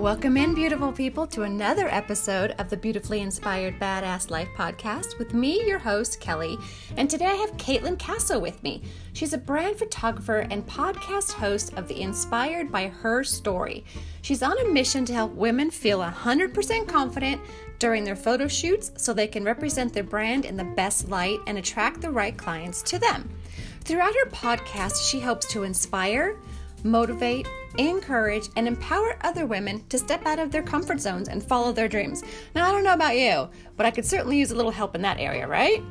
Welcome in, beautiful people, to another episode of the Beautifully Inspired Badass Life podcast with me, your host, Kelly. And today I have Kaitlyn Casso with me. She's a brand photographer and podcast host of the Inspired by HERstory. She's on a mission to help women feel 100% confident during their photo shoots so they can represent their brand in the best light and attract the right clients to them. Throughout her podcast, she hopes to inspire, motivate, encourage, and empower other women to step out of their comfort zones and follow their dreams. Now, I don't know about you, but I could certainly use a little help in that area, right?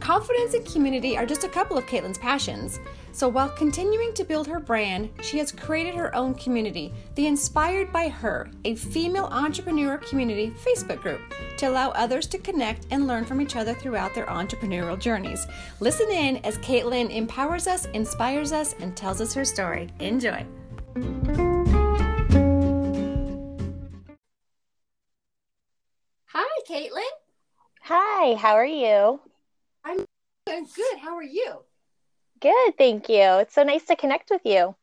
Confidence and community are just a couple of Kaitlyn's passions. So while continuing to build her brand, she has created her own community, the Inspired by Her, a female entrepreneur community Facebook group, to allow others to connect and learn from each other throughout their entrepreneurial journeys. Listen in as Kaitlyn empowers us, inspires us, and tells us her story. Enjoy. Hi, Kaitlyn. Hi, how are you? I'm good. How are you? Good, thank you. It's so nice to connect with you.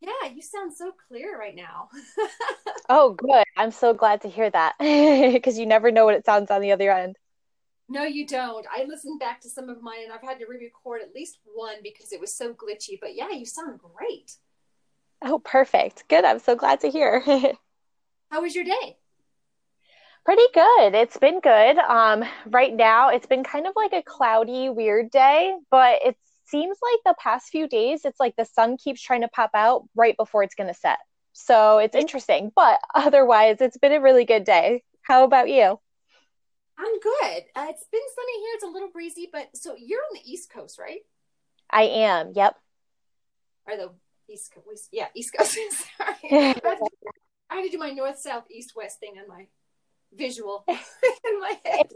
Yeah, you sound so clear right now. oh, good. I'm so glad to hear that because you never know what it sounds on the other end. No, you don't. I listened back to some of mine and I've had to re record at least one because it was so glitchy. But yeah, you sound great. Oh, perfect. Good. I'm so glad to hear. How was your day? Pretty good. It's been good. Um, right now, it's been kind of like a cloudy, weird day, but it seems like the past few days, it's like the sun keeps trying to pop out right before it's going to set. So it's interesting, but otherwise, it's been a really good day. How about you? I'm good. Uh, it's been sunny here. It's a little breezy, but so you're on the East Coast, right? I am. Yep. Or the East Coast. Yeah, East Coast. Sorry. I had to do my north, south, east, west thing on my visual in my head.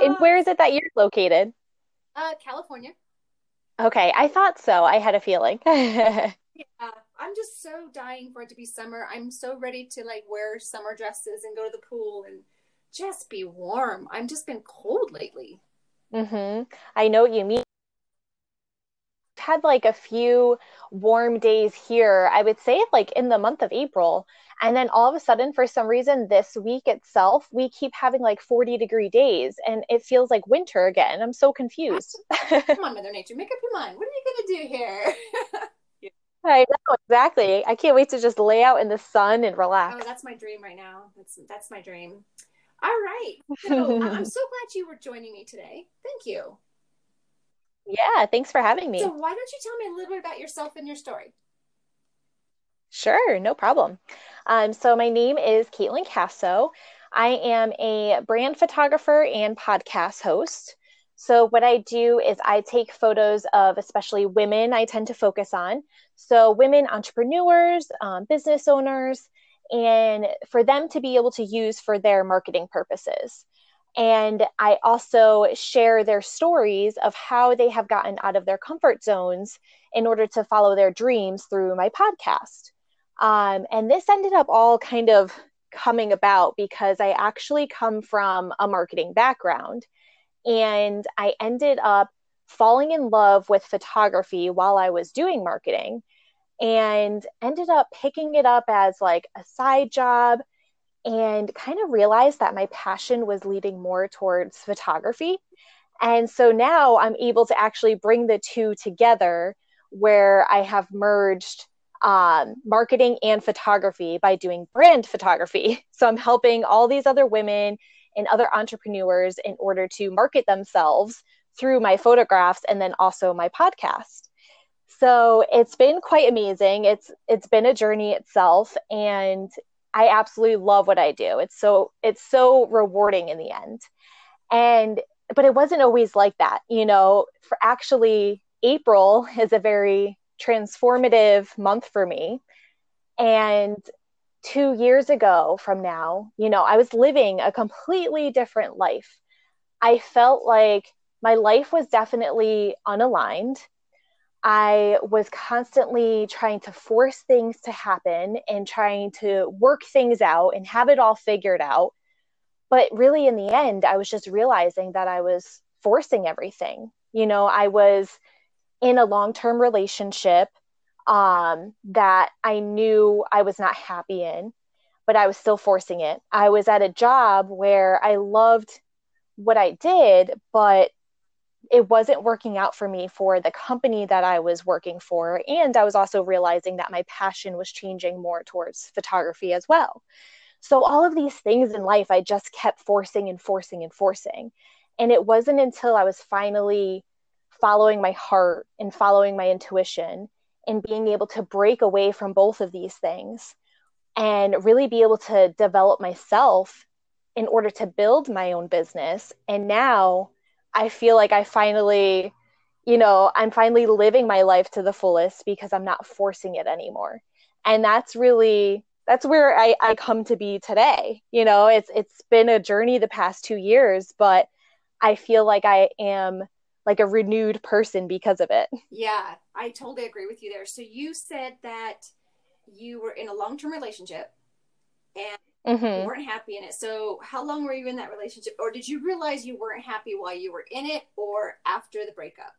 And where is it that you're located? Uh, California. Okay, I thought so. I had a feeling. yeah, I'm just so dying for it to be summer. I'm so ready to like wear summer dresses and go to the pool and just be warm. I'm just been cold lately. Mhm. I know what you mean had like a few warm days here, I would say like in the month of April. And then all of a sudden, for some reason, this week itself, we keep having like 40 degree days and it feels like winter again. I'm so confused. Come on, Mother Nature, make up your mind. What are you going to do here? I know exactly. I can't wait to just lay out in the sun and relax. Oh, that's my dream right now. That's that's my dream. All right. So I'm so glad you were joining me today. Thank you. Yeah, thanks for having me. So, why don't you tell me a little bit about yourself and your story? Sure, no problem. Um, so, my name is Kaitlyn Casso. I am a brand photographer and podcast host. So, what I do is I take photos of especially women, I tend to focus on. So, women entrepreneurs, um, business owners, and for them to be able to use for their marketing purposes. And I also share their stories of how they have gotten out of their comfort zones in order to follow their dreams through my podcast. Um, and this ended up all kind of coming about because I actually come from a marketing background. And I ended up falling in love with photography while I was doing marketing and ended up picking it up as like a side job and kind of realized that my passion was leading more towards photography. And so now I'm able to actually bring the two together where I have merged um, marketing and photography by doing brand photography. So I'm helping all these other women and other entrepreneurs in order to market themselves through my photographs and then also my podcast. So it's been quite amazing. It's it's been a journey itself and I absolutely love what I do. It's so it's so rewarding in the end. And but it wasn't always like that, you know. For actually April is a very transformative month for me. And 2 years ago from now, you know, I was living a completely different life. I felt like my life was definitely unaligned. I was constantly trying to force things to happen and trying to work things out and have it all figured out. But really, in the end, I was just realizing that I was forcing everything. You know, I was in a long term relationship um, that I knew I was not happy in. but I was still forcing it. I was at a job where I loved what I did, but it wasn't working out for me for the company that I was working for. And I was also realizing that my passion was changing more towards photography as well. So, all of these things in life, I just kept forcing and forcing and forcing. And it wasn't until I was finally following my heart and following my intuition and being able to break away from both of these things and really be able to develop myself in order to build my own business. And now I feel like I finally, you know, I'm finally living my life to the fullest because I'm not forcing it anymore. And that's really that's where I, I come to be today. You know, it's it's been a journey the past two years, but I feel like I am like a renewed person because of it. Yeah, I totally agree with you there. So you said that you were in a long term relationship and mm-hmm. you weren't happy in it. So, how long were you in that relationship? Or did you realize you weren't happy while you were in it or after the breakup?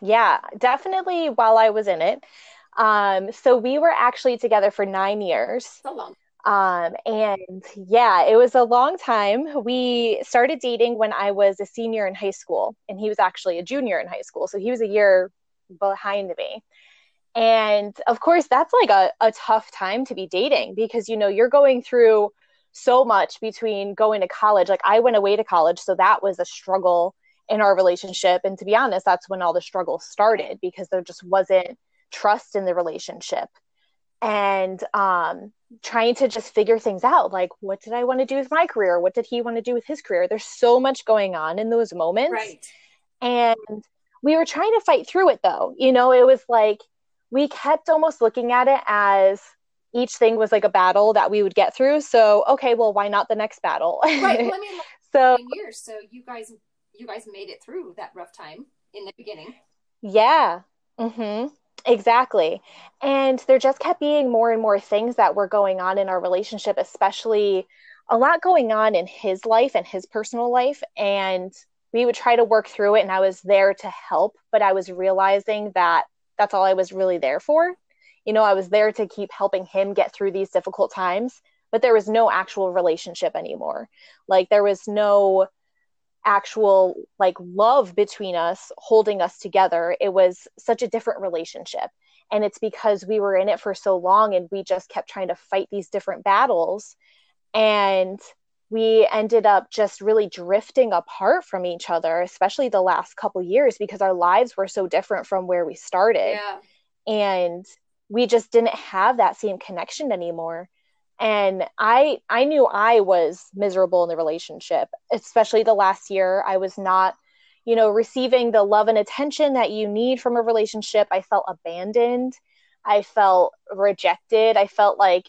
Yeah, definitely while I was in it. Um, so we were actually together for nine years. So long. Um, and yeah, it was a long time. We started dating when I was a senior in high school, and he was actually a junior in high school. So he was a year behind me. And of course, that's like a, a tough time to be dating because, you know, you're going through so much between going to college. Like, I went away to college, so that was a struggle in our relationship. And to be honest, that's when all the struggle started because there just wasn't trust in the relationship. And um, trying to just figure things out like, what did I want to do with my career? What did he want to do with his career? There's so much going on in those moments. Right. And we were trying to fight through it though. You know, it was like, we kept almost looking at it as each thing was like a battle that we would get through. So, okay, well, why not the next battle? right. Well, I mean, so years. So you guys, you guys made it through that rough time in the beginning. Yeah. Mm-hmm. Exactly. And there just kept being more and more things that were going on in our relationship, especially a lot going on in his life and his personal life. And we would try to work through it. And I was there to help, but I was realizing that that's all I was really there for. You know, I was there to keep helping him get through these difficult times, but there was no actual relationship anymore. Like there was no actual like love between us holding us together. It was such a different relationship. And it's because we were in it for so long and we just kept trying to fight these different battles. And we ended up just really drifting apart from each other especially the last couple years because our lives were so different from where we started. Yeah. and we just didn't have that same connection anymore. And i i knew i was miserable in the relationship especially the last year. I was not you know receiving the love and attention that you need from a relationship. I felt abandoned. I felt rejected. I felt like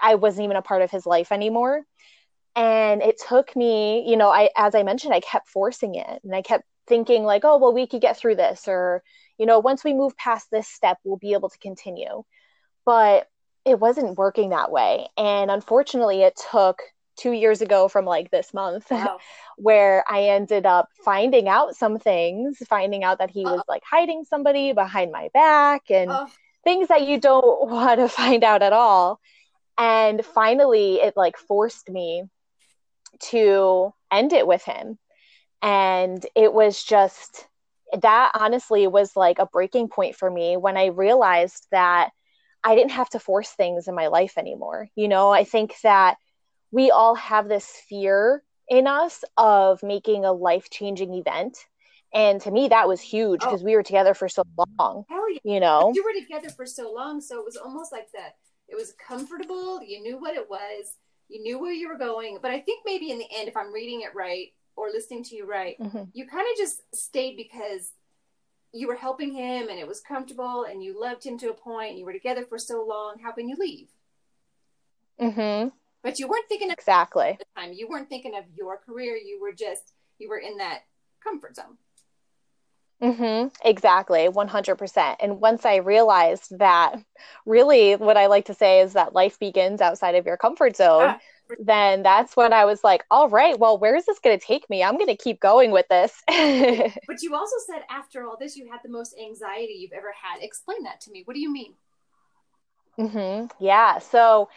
i wasn't even a part of his life anymore and it took me you know i as i mentioned i kept forcing it and i kept thinking like oh well we could get through this or you know once we move past this step we'll be able to continue but it wasn't working that way and unfortunately it took two years ago from like this month wow. where i ended up finding out some things finding out that he Uh-oh. was oh. like hiding somebody behind my back and oh. things that you don't want to find out at all and finally it like forced me to end it with him. And it was just that honestly was like a breaking point for me when I realized that I didn't have to force things in my life anymore. You know, I think that we all have this fear in us of making a life changing event. And to me, that was huge because oh. we were together for so long. Hell yeah. You know, you were together for so long. So it was almost like that. It was comfortable. You knew what it was you knew where you were going but i think maybe in the end if i'm reading it right or listening to you right mm-hmm. you kind of just stayed because you were helping him and it was comfortable and you loved him to a and you were together for so long how can you leave? Mm-hmm. but you weren't thinking of exactly. the time. You weren't thinking of your career. You were just you were in that comfort zone Mm-hmm. Exactly, 100%. And once I realized that really what I like to say is that life begins outside of your comfort zone, ah. then that's when I was like, all right, well, where is this going to take me? I'm going to keep going with this. but you also said after all this, you had the most anxiety you've ever had. Explain that to me. What do you mean? Mm-hmm. Yeah. So,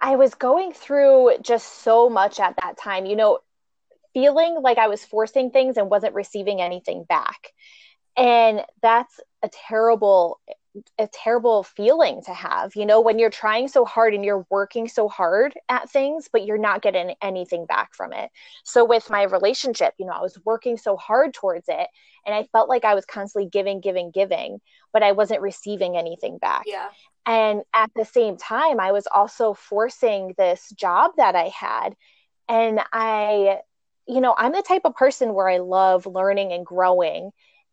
I was going through just so much at that time, you know, feeling like I was forcing things and wasn't receiving anything back. And that's a terrible a terrible feeling to have you know when you're trying so hard and you're working so hard at things but you're not getting anything back from it. So with my relationship you know i was working so hard towards it and i felt like i was constantly giving giving giving but i wasn't receiving anything back. Yeah. And at the same time i was also forcing this job that i had and i you know i'm the type of person where i love learning and growing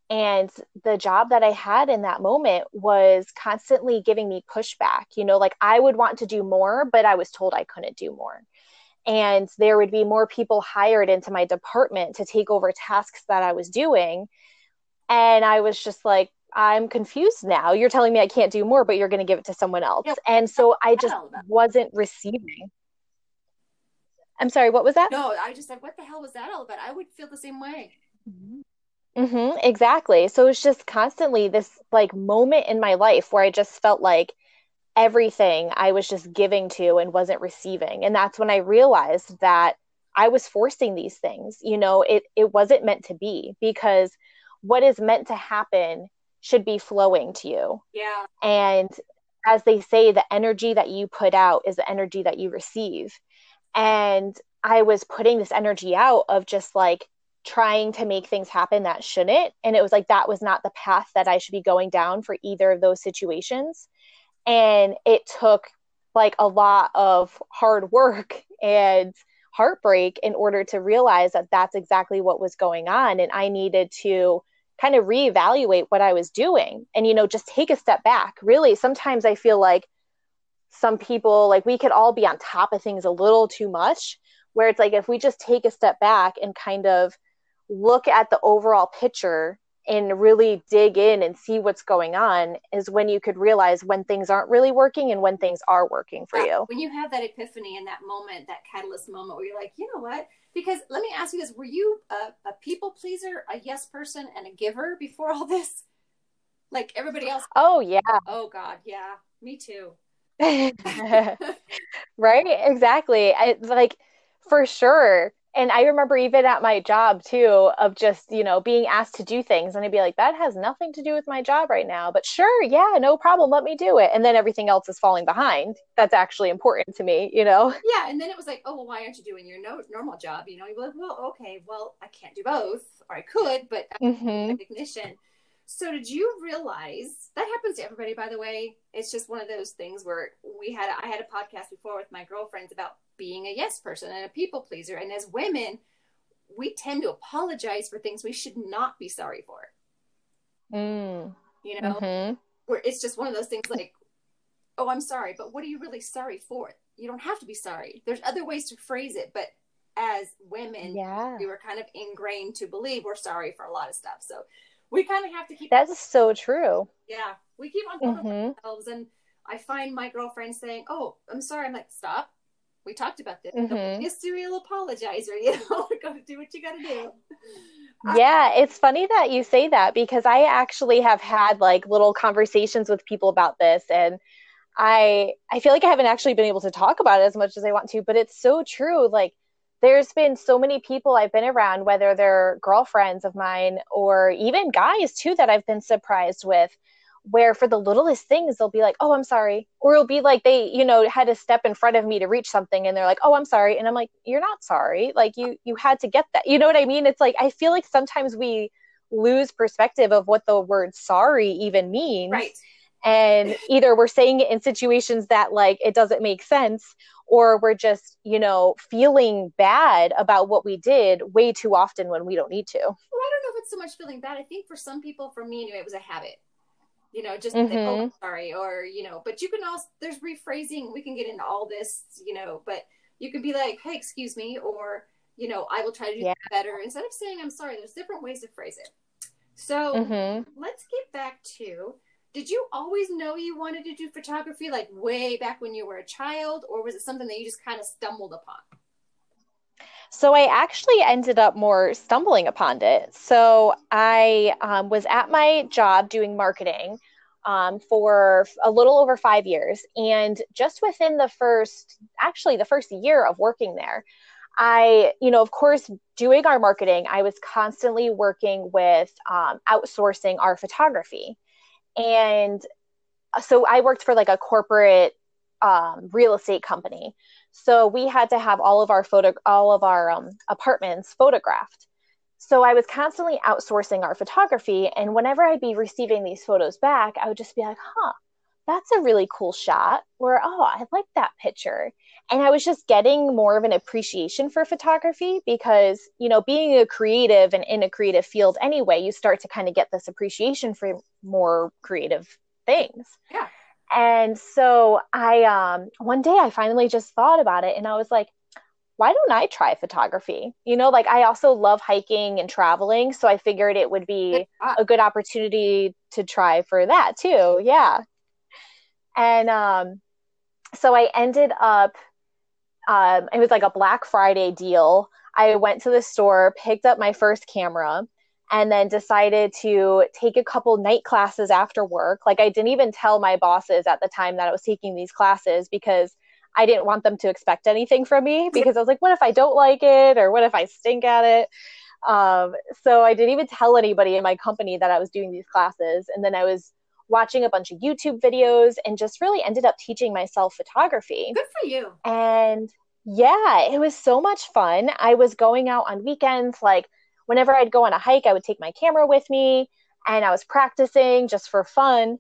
and the job that I had in that moment was constantly giving me pushback. You know, like I would want to do more, but I was told I couldn't do more. And there would be more people hired into my department to take over tasks that I was doing. And I was just like, I'm confused now. You're telling me I can't do more, but you're going to give it to someone else. Yeah, and so I just wasn't receiving. I'm sorry, what was that? No, I just said, what the hell was that all about? I would feel the same way. Mm-hmm. Exactly. So it's just constantly this like moment in my life where I just felt like everything I was just giving to and wasn't receiving. And that's when I realized that I was forcing these things. You know, it it wasn't meant to be because what is meant to happen should be flowing to you. Yeah. And as they say, the energy that you put out is the energy that you receive. And I was putting this energy out of just like trying to make things happen that shouldn't. And it was like that was not the path that I should be going down for either of those situations. And it took like a lot of hard work and heartbreak in order to realize that that's exactly what was going on. And I needed to kind of reevaluate what I was doing and, you know, just take a step back. Really, sometimes I feel like some people, like we could all be on top of things a little too much, where it's like if we just take a step back and kind of look at the overall picture and really dig in and see what's going on is when you could realize when things aren't really working and when things are working for you. When you have that epiphany in that moment, that catalyst moment where you're like, you know what? Because let me ask you this were you a, a people pleaser, a yes person, and a giver before all this? Like everybody else? Oh, yeah. Oh, God. Yeah. Me too. right? Exactly. I, like, for sure and I remember even at my job too, of just, you know, being asked to do things. And I'd be like, that has nothing to do with my job right now. But sure, yeah, no problem. Let me do it. And then everything else is falling behind. That's actually important to me, you know? Yeah. And then it was like, oh, well, why aren't you doing your no- normal job? You know, you're like, well, okay, well, I can't do both. Or I could, but mm-hmm. recognition. So did you realize that happens to everybody, by the way? It's just one of those things where we had, I had a podcast before with my girlfriends about being a yes person and a people pleaser. And as women, we tend to apologize for things we should not be sorry for. Mm. You know, mm-hmm. where it's just one of those things like, oh, I'm sorry, but what are you really sorry for? You don't have to be sorry. There's other ways to phrase it, but as women, yeah. we were kind of ingrained to believe we're sorry for a lot of stuff. So we kind of have to keep. That's so true. Yeah, we keep on talking mm-hmm. ourselves, and I find my girlfriend saying, "Oh, I'm sorry." I'm like, "Stop! we talked about this. Mm-hmm. Don't be a serial apologizer. You know, got to do what you got to do. Yeah, it's funny that you say that because I actually have had like little conversations with people about this and I I feel like I haven't actually been able to talk about it as much as I want to, but it's so true. Like there's been so many people I've been around, whether they're girlfriends of mine or even guys too, that I've been surprised with where for the littlest things they'll be like oh i'm sorry. Or it'll be like they you know had to step in front of me to reach something and they're like oh i'm sorry. And i'm like you're not sorry. Like you you had to get that. You know what i mean? It's like i feel like sometimes we lose perspective of what the word sorry even means. Right. And either we're saying it in situations that like it doesn't make sense or we're just you know feeling bad about what we did way too often when we don't need to well i don't know if it's so much feeling bad i think for some people for me anyway it was a habit you know, just mm-hmm. say, oh, sorry, or, you know, but you can also, there's rephrasing. We can get into all this, you know, but you can be like, hey, excuse me, or, you know, I will try to do yeah. better. Instead of saying, I'm sorry, there's different ways to phrase it. So mm-hmm. let's get back to did you always know you wanted to do photography like way back when you were a child, or was it something that you just kind of stumbled upon? So I actually ended up more stumbling upon it. So I um, was at my job doing marketing um, for a little over five years. And just within the first, actually, the first year of working there, I, you know, of course, doing our marketing, I was constantly working with um, outsourcing our photography. And so I worked for like a corporate um, real estate company. So we had to have all of our photo, all of our um, apartments photographed. So I was constantly outsourcing our photography. And whenever I'd be receiving these photos back, I would just be like, huh, that's a really cool shot. Or, oh, I like that picture. And I was just getting more of an appreciation for photography because, you know, being a creative and in a creative field anyway, you start to kind of get this appreciation for more creative things. Yeah. And so I, um, one day I finally just thought about it and I was like, why don't I try photography? You know, like I also love hiking and traveling. So I figured it would be a good opportunity to try for that too. Yeah. And um, so I ended up, um, it was like a Black Friday deal. I went to the store, picked up my first camera, and then decided to take a couple night classes after work. Like I didn't even tell my bosses at the time that I was taking these classes because I didn't want them to expect anything from me because I was like, what if I don't like it or what if I stink at it? Um, so I didn't even tell anybody in my company that I was doing these classes. And then I was watching a bunch of YouTube videos and just really ended up teaching myself photography. Good for you. And yeah, it was so much fun. I was going out on weekends, like whenever I'd go on a hike, I would take my camera with me and I was practicing just for fun.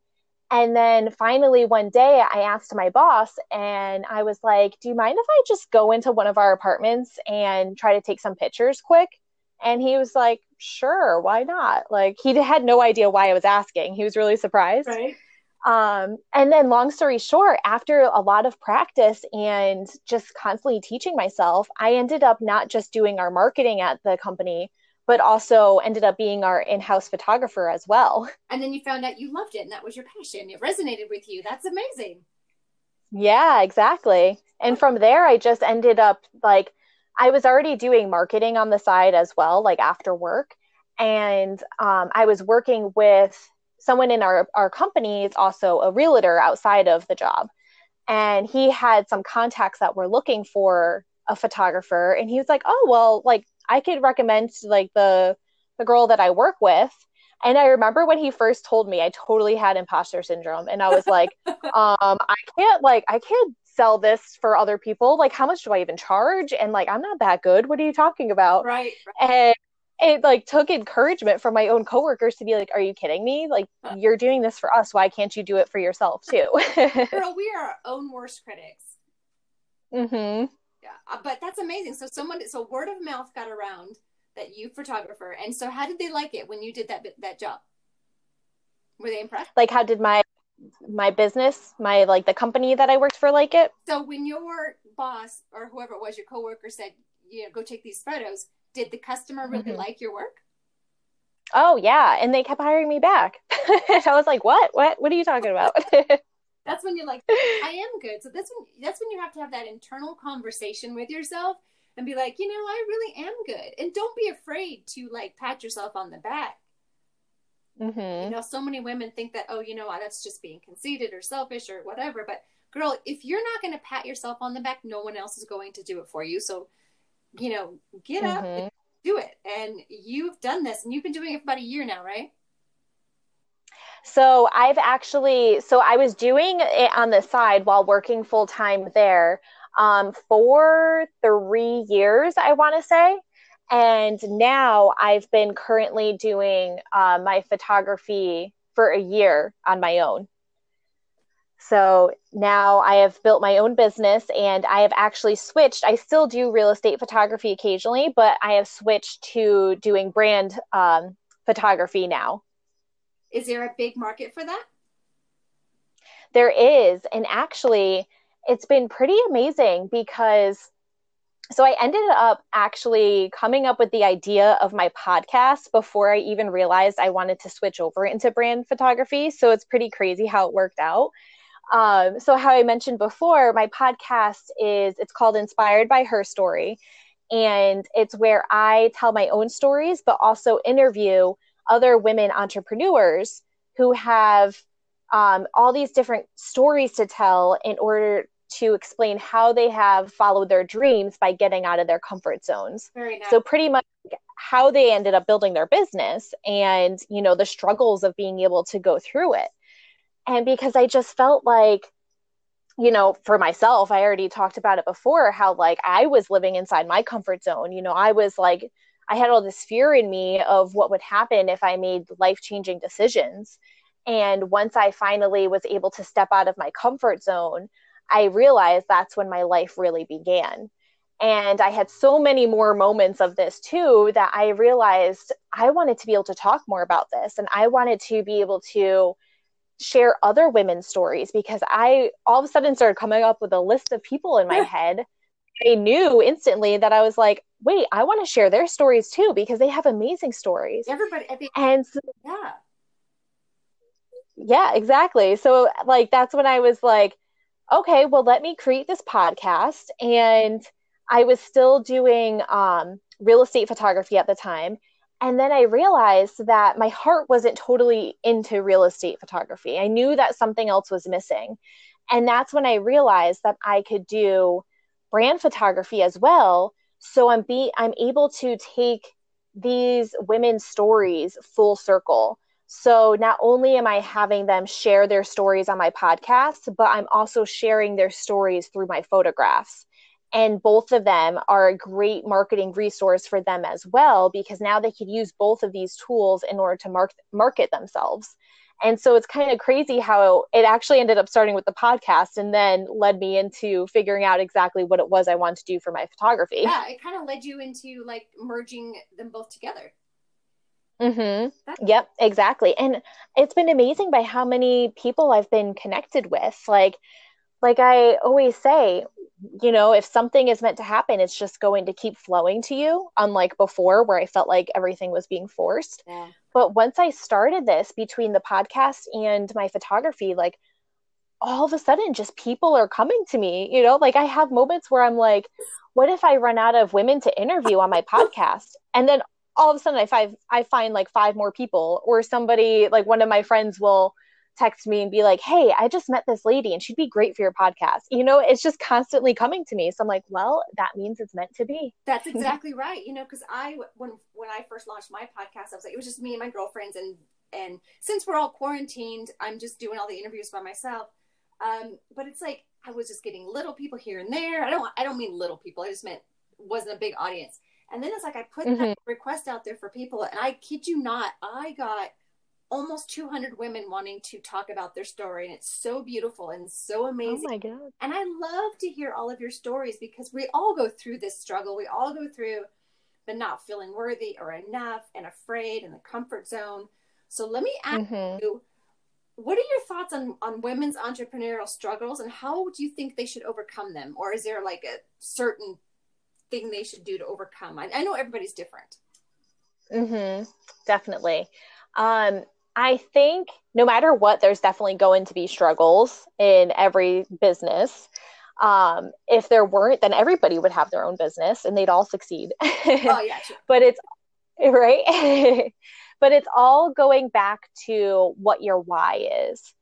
And then finally, one day, I asked my boss, and I was like, Do you mind if I just go into one of our apartments and try to take some pictures quick? And he was like, Sure, why not? Like, he had no idea why I was asking. He was really surprised. Right. Um, and then, long story short, after a lot of practice and just constantly teaching myself, I ended up not just doing our marketing at the company, but also ended up being our in-house photographer as well. And then you found out you loved it and that was your passion. It resonated with you. That's amazing. Yeah, exactly. And from there I just ended up like I was already doing marketing on the side as well, like after work. And um, I was working with someone in our, our company is also a realtor outside of the job. And he had some contacts that were looking for a photographer. And he was like, oh, well, like I could recommend like the the girl that I work with. And I remember when he first told me, I totally had imposter syndrome, and I was like, um, I can't like I can't sell this for other people. Like, how much do I even charge? And like, I'm not that good. What are you talking about? Right. right. And it like took encouragement from my own coworkers to be like, "Are you kidding me? Like, you're doing this for us. Why can't you do it for yourself too?" Girl, we are our own worst critics. Mm-hmm yeah uh, but that's amazing so someone so word of mouth got around that you photographer and so how did they like it when you did that that job were they impressed like how did my my business my like the company that i worked for like it. So when your boss or whoever it was your coworker said you know go take these photos did the customer really mm-hmm. like your work? Oh yeah. And they kept hiring me back. I was like what? What? What are you talking about? That's when you're like i am good. So that's when that's when you have to have that internal conversation with yourself and be like you know i really am good. And don't be afraid to like pat yourself on the back mm-hmm. you know so many women think that oh you know that's just being conceited or selfish or whatever but girl if you're not going to pat yourself on the back no one else is going to do it for you so you know get mm-hmm. up and do it and you've done this and you've been doing it for about a year now right so I've actually, so I was doing it on the side while working full time there um, for three years, I want to say. And now I've been currently doing uh, my photography for a year on my own. So now I have built my own business and I have actually switched. I still do real estate photography occasionally, but I have switched to doing brand um, photography now. Is there a big market for that? There is. And actually, it's been pretty amazing because so I ended up actually coming up with the idea of my podcast before I even realized I wanted to switch over into brand photography. So it's pretty crazy how it worked out. Um, so how I mentioned before, my podcast is it's called Inspired by HERstory, and it's where I tell my own stories, but also interview other women entrepreneurs who have um, all these different stories to tell in order to explain how they have followed their dreams by getting out of their comfort zones. Nice. So pretty much how they ended up building their business and you know the struggles of being able to go through it. And because I just felt like you know, for myself, I already talked about it before how like I was living inside my comfort zone. You know, I was like I had all this fear in me of what would happen if I made life-changing decisions. And once I finally was able to step out of my comfort zone, I realized that's when my life really began. And I had so many more moments of this too that I realized I wanted to be able to talk more about this and I wanted to be able to share other women's stories because I all of a sudden started coming up with a list of people in my head. I knew instantly that I was like, wait, I want to share their stories too because they have amazing stories. Everybody, and so, yeah, yeah, exactly. So like that's when I was like, okay, well, let me create this podcast. And I was still doing um, real estate photography at the time. And then I realized that my heart wasn't totally into real estate photography. I knew that something else was missing. And that's when I realized that I could do brand photography as well. So I'm be I'm able to take these women's stories full circle so not only am I having them share their stories on my podcast, but I'm also sharing their stories through my photographs. And both of them are a great marketing resource for them as well, because now they could use both of these tools in order to mark- market themselves. And so it's kind of crazy how it actually ended up starting with the podcast and then led me into figuring out exactly what it was I wanted to do for my photography. Yeah, it kind of led you into like merging them both together. Mm-hmm. Yep, exactly. And it's been amazing by how many people I've been connected with. Like, like I always say, you know, if something is meant to happen, it's just going to keep flowing to you, unlike before where I felt like everything was being forced. Yeah. But once I started this between the podcast and my photography, like all of a sudden just people are coming to me, you know, like I have moments where I'm like, what if I run out of women to interview on my podcast? And then all of a sudden I find I find like five more people or somebody like one of my friends will text me and be like, "Hey, I just met this lady and she'd be great for your podcast." You know, it's just constantly coming to me. So I'm like, "Well, that means it's meant to be." That's exactly right. You know, cuz I when when I first launched my podcast, I was like it was just me and my girlfriends and and since we're all quarantined, I'm just doing all the interviews by myself. Um, but it's like I was just getting little people here and there. I don't I don't mean little people. I just meant wasn't a big audience. And then it's like I put mm-hmm. that request out there for people, and I kid you not, I got almost 200 women wanting to talk about their story, and it's so beautiful and so amazing. Oh my god! And I love to hear all of your stories because we all go through this struggle. We all go through the not feeling worthy or enough, and afraid, and the comfort zone. So let me ask mm-hmm. you what are your thoughts on on women's entrepreneurial struggles and how do you think they should overcome them or is there like a certain thing they should do to overcome? I, I know everybody's different. Mm-hmm. Definitely. Um, I think no matter what, there's definitely going to be struggles in every business. Um, if there weren't, then everybody would have their own business and they'd all succeed. oh yeah, but it's right. but it's all going back to what your why is.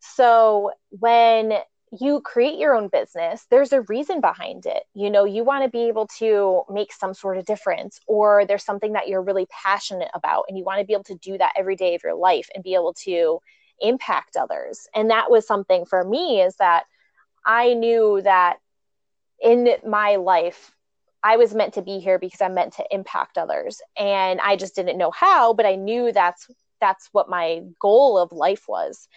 So when you create your own business, there's a reason behind it. You know, you want to be able to make some sort of difference, or there's something that you're really passionate about, and you want to be able to do that every day of your life and be able to impact others. And that was something for me is that I knew that in my life, I was meant to be here because I'm meant to impact others. And I just didn't know how, but I knew that's that's what my goal of life was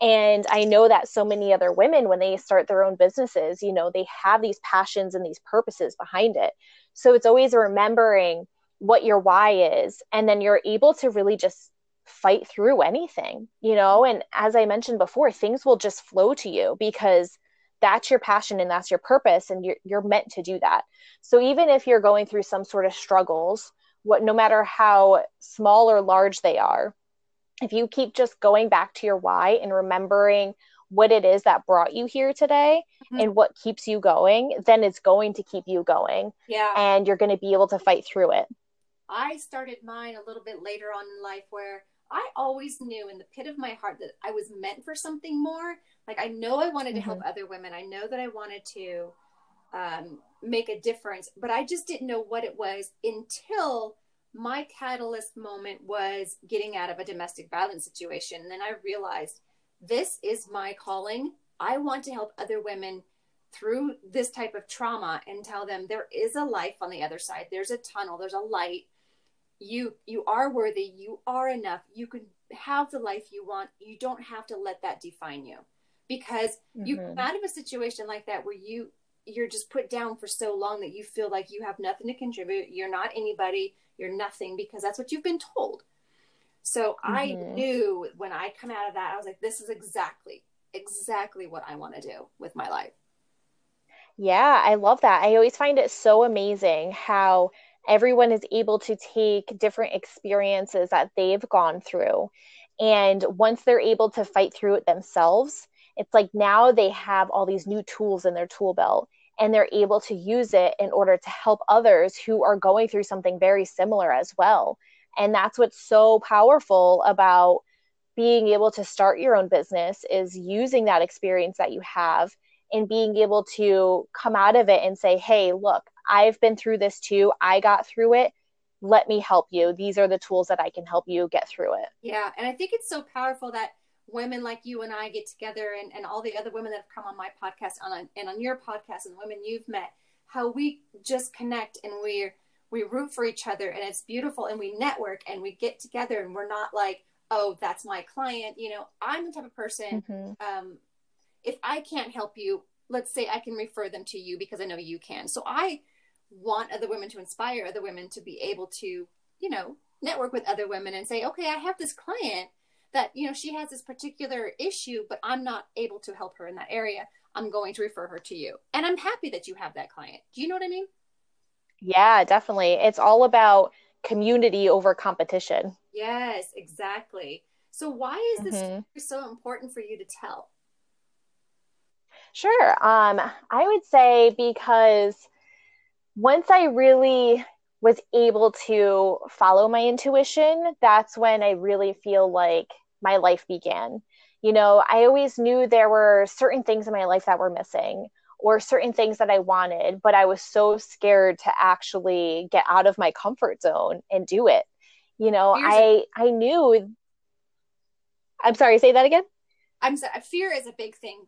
and i know that so many other women when they start their own businesses you know they have these passions and these purposes behind it. So it's always remembering what your why is and then you're able to really just fight through anything you know? And as i mentioned before things will just flow to you because that's your passion and that's your purpose and you're, you're meant to do that. So even if you're going through some sort of struggles what no matter how small or large they are if you keep just going back to your why and remembering what it is that brought you here today mm-hmm. and what keeps you going, then it's going to keep you going. Yeah. And you're going to be able to fight through it. I started mine a little bit later on in life where I always knew in the pit of my heart that I was meant for something more. Like I know I wanted to mm-hmm. help other women. I know that I wanted to um, make a difference, but I just didn't know what it was until my catalyst moment was getting out of a domestic violence situation. And then I realized this is my calling. I want to help other women through this type of trauma and tell them there is a life on the other side. There's a tunnel, there's a light. You you are worthy, you are enough. You can have the life you want. You don't have to let that define you. Because mm-hmm. you come out of a situation like that where you you're just put down for so long that you feel like you have nothing to contribute. You're not anybody. You're nothing because that's what you've been told. So mm-hmm. I knew when I come out of that, I was like, this is exactly, exactly what I want to do with my life. Yeah, I love that. I always find it so amazing how everyone is able to take different experiences that they've gone through. And once they're able to fight through it themselves, it's like now they have all these new tools in their tool belt and they're able to use it in order to help others who are going through something very similar as well. And that's what's so powerful about being able to start your own business is using that experience that you have and being able to come out of it and say, "Hey, look, I've been through this too. I got through it. Let me help you. These are the tools that I can help you get through it." Yeah, and I think it's so powerful that women like you and I get together and, and all the other women that have come on my podcast on and on your podcast and the women you've met, how we just connect and we're we root for each other and it's beautiful and we network and we get together and we're not like, oh, that's my client. You know, I'm the type of person, mm-hmm. um, if I can't help you, let's say I can refer them to you because I know you can. So I want other women to inspire other women to be able to, you know, network with other women and say, okay, I have this client that you know she has this particular issue but i'm not able to help her in that area. I'm going to refer her to you. And i'm happy that you have that client. Do you know what i mean? Yeah definitely. It's all about community over competition. Yes exactly. So why is this mm-hmm. so important for you to tell? Sure. Um i would say because once i really was able to follow my intuition that's when i really feel like my life began. You know, I always knew there were certain things in my life that were missing or certain things that I wanted, but I was so scared to actually get out of my comfort zone and do it. You know, I I knew I'm sorry, say that again? I'm sorry, fear is a big thing.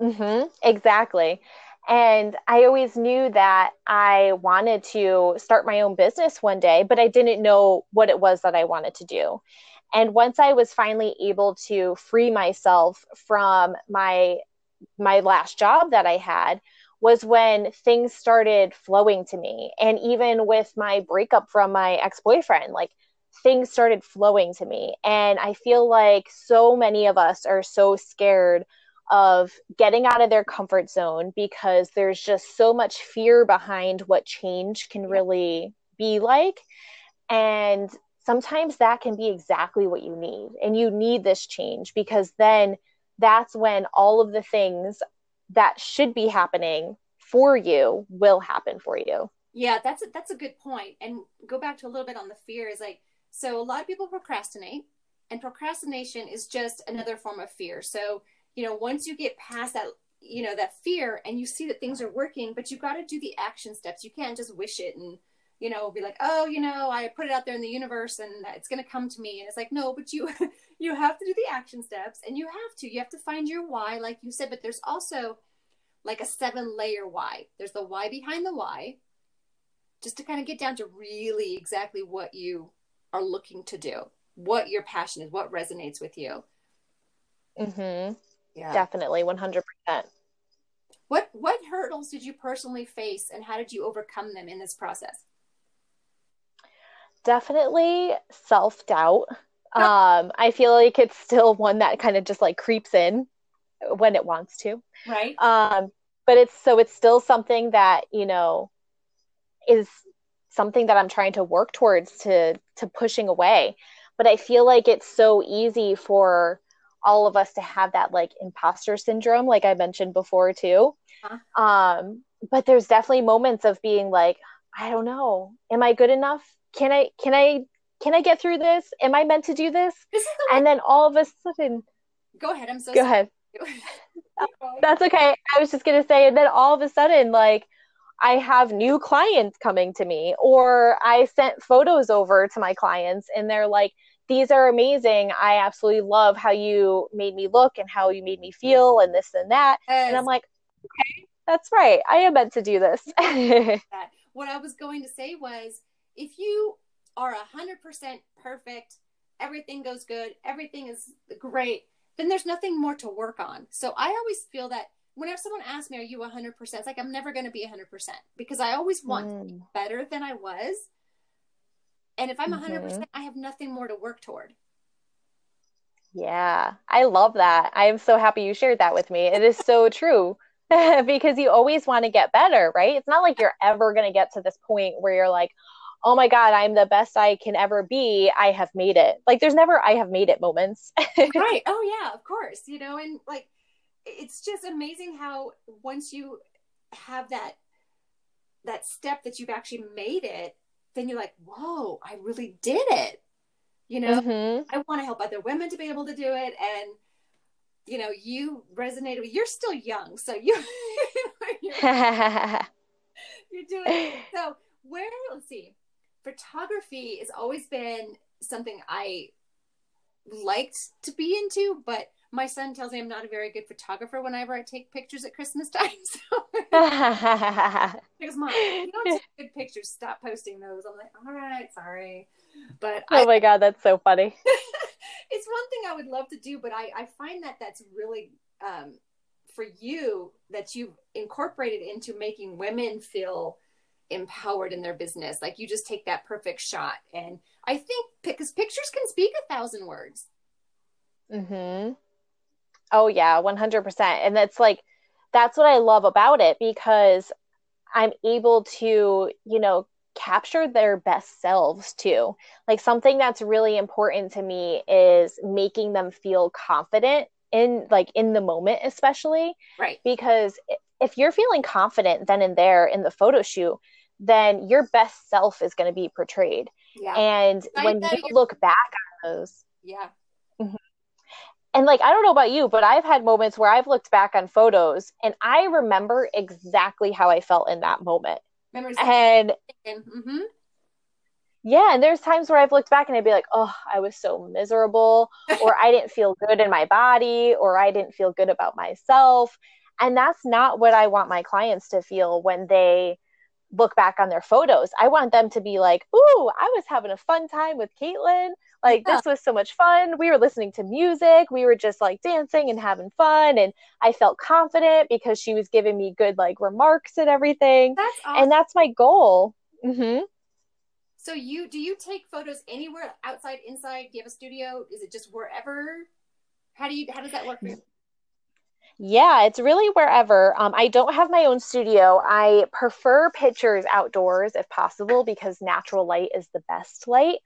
Mhm. Exactly. And I always knew that I wanted to start my own business one day, but I didn't know what it was that I wanted to do. And once I was finally able to free myself from my my last job that I had was when things started flowing to me. And even with my breakup from my ex-boyfriend, like things started flowing to me. And I feel like so many of us are so scared of getting out of their comfort zone because there's just so much fear behind what change can really be like. And sometimes that can be exactly what you need. And you need this change because then that's when all of the things that should be happening for you will happen for you. Yeah, that's a, that's a good point. And go back to a little bit on the fear is like so a lot of people procrastinate and procrastination is just another form of fear. So, you know, once you get past that you know that fear and you see that things are working, but you got to do the action steps. You can't just wish it and you know, be like, oh, you know, I put it out there in the universe and it's going to come to me. And it's like, no, but you, you have to do the action steps and you have to, you have to find your why, like you said, but there's also like a seven layer why. There's the why behind the why, just to kind of get down to really exactly what you are looking to do, what your passion is, what resonates with you. Mm-hmm. Yeah. Definitely. 100%. What, what hurdles did you personally face and how did you overcome them in this process? Definitely self doubt. Um, I feel like it's still one that kind of just like creeps in when it wants to. Right. Um, but it's so it's still something that, you know, is something that I'm trying to work towards to to pushing away. But I feel like it's so easy for all of us to have that like imposter syndrome, like I mentioned before too. Uh-huh. Um, but there's definitely moments of being like, I don't know, am I good enough? Can I can I can I get through this? Am I meant to do this? this and then all of a sudden, go ahead. I'm so go sorry. ahead. That's okay. I was just going to say, and then all of a sudden, like, I have new clients coming to me, or I sent photos over to my clients, and they're like, these are amazing. I absolutely love how you made me look and how you made me feel, and this and that. Yes. And I'm like, okay, that's right. I am meant to do this. What I was going to say was if you are 100% perfect, everything goes good, everything is great, then there's nothing more to work on. So I always feel that whenever someone asks me, Are you 100%? It's like I'm never going to be 100% because I always want to be Mm. better than I was. And if I'm 100%, Mhm. I have nothing more to work toward. Yeah, I love that. I am so happy you shared that with me. It is so true because you always want to get better, right? It's not like you're ever going to get to this point where you're like, oh my God, I'm the best I can ever be. I have made it. Like, there's never I have made it moments. right. Oh, yeah, of course. You know, and like it's just amazing how once you have that that step that you've actually made it, then you're like, whoa, I really did it. You know, Mhm. I want to help other women to be able to do it. And, you know, you resonated with, you're still young. So you, you're, you're doing it. So where, let's see, photography has always been something I liked to be into, but my son tells me I'm not a very good photographer whenever I take pictures at Christmas time. So goes, Mom, you don't take good pictures, stop posting those. I'm like, all right, sorry. But I, oh my God, that's so funny. it's one thing I would love to do, but I, I find that that's really um, for you that you've incorporated into making women feel empowered in their business. Like you just take that perfect shot. And I think because pictures can speak a thousand words. hmm Oh yeah, 100%. And that's like that's what I love about it because I'm able to, you know, capture their best selves too. Like something that's really important to me is making them feel confident in like in the moment especially Right. because if you're feeling confident then and there in the photo shoot, then your best self is going to be portrayed. Yeah. And Right, when you look back on those yeah. and like I don't know about you, but I've had moments where I've looked back on photos and I remember exactly how I felt in that moment. Memories. And mm-hmm. yeah, and there's times where I've looked back and I'd be like, "Oh, I was so miserable," or I didn't feel good in my body, or I didn't feel good about myself. And that's not what I want my clients to feel when they look back on their photos. I want them to be like, "Ooh, I was having a fun time with Kaitlyn. Like Yeah. this was so much fun. We were listening to music. We were just like dancing and having fun and I felt confident because she was giving me good like remarks and everything. That's awesome. And that's my goal." Mhm. So you do you take photos anywhere outside, inside? Do you have a studio? Is it just wherever? How do you how does that work for you? Yeah, it's really wherever. Um, I don't have my own studio. I prefer pictures outdoors if possible because natural light is the best light.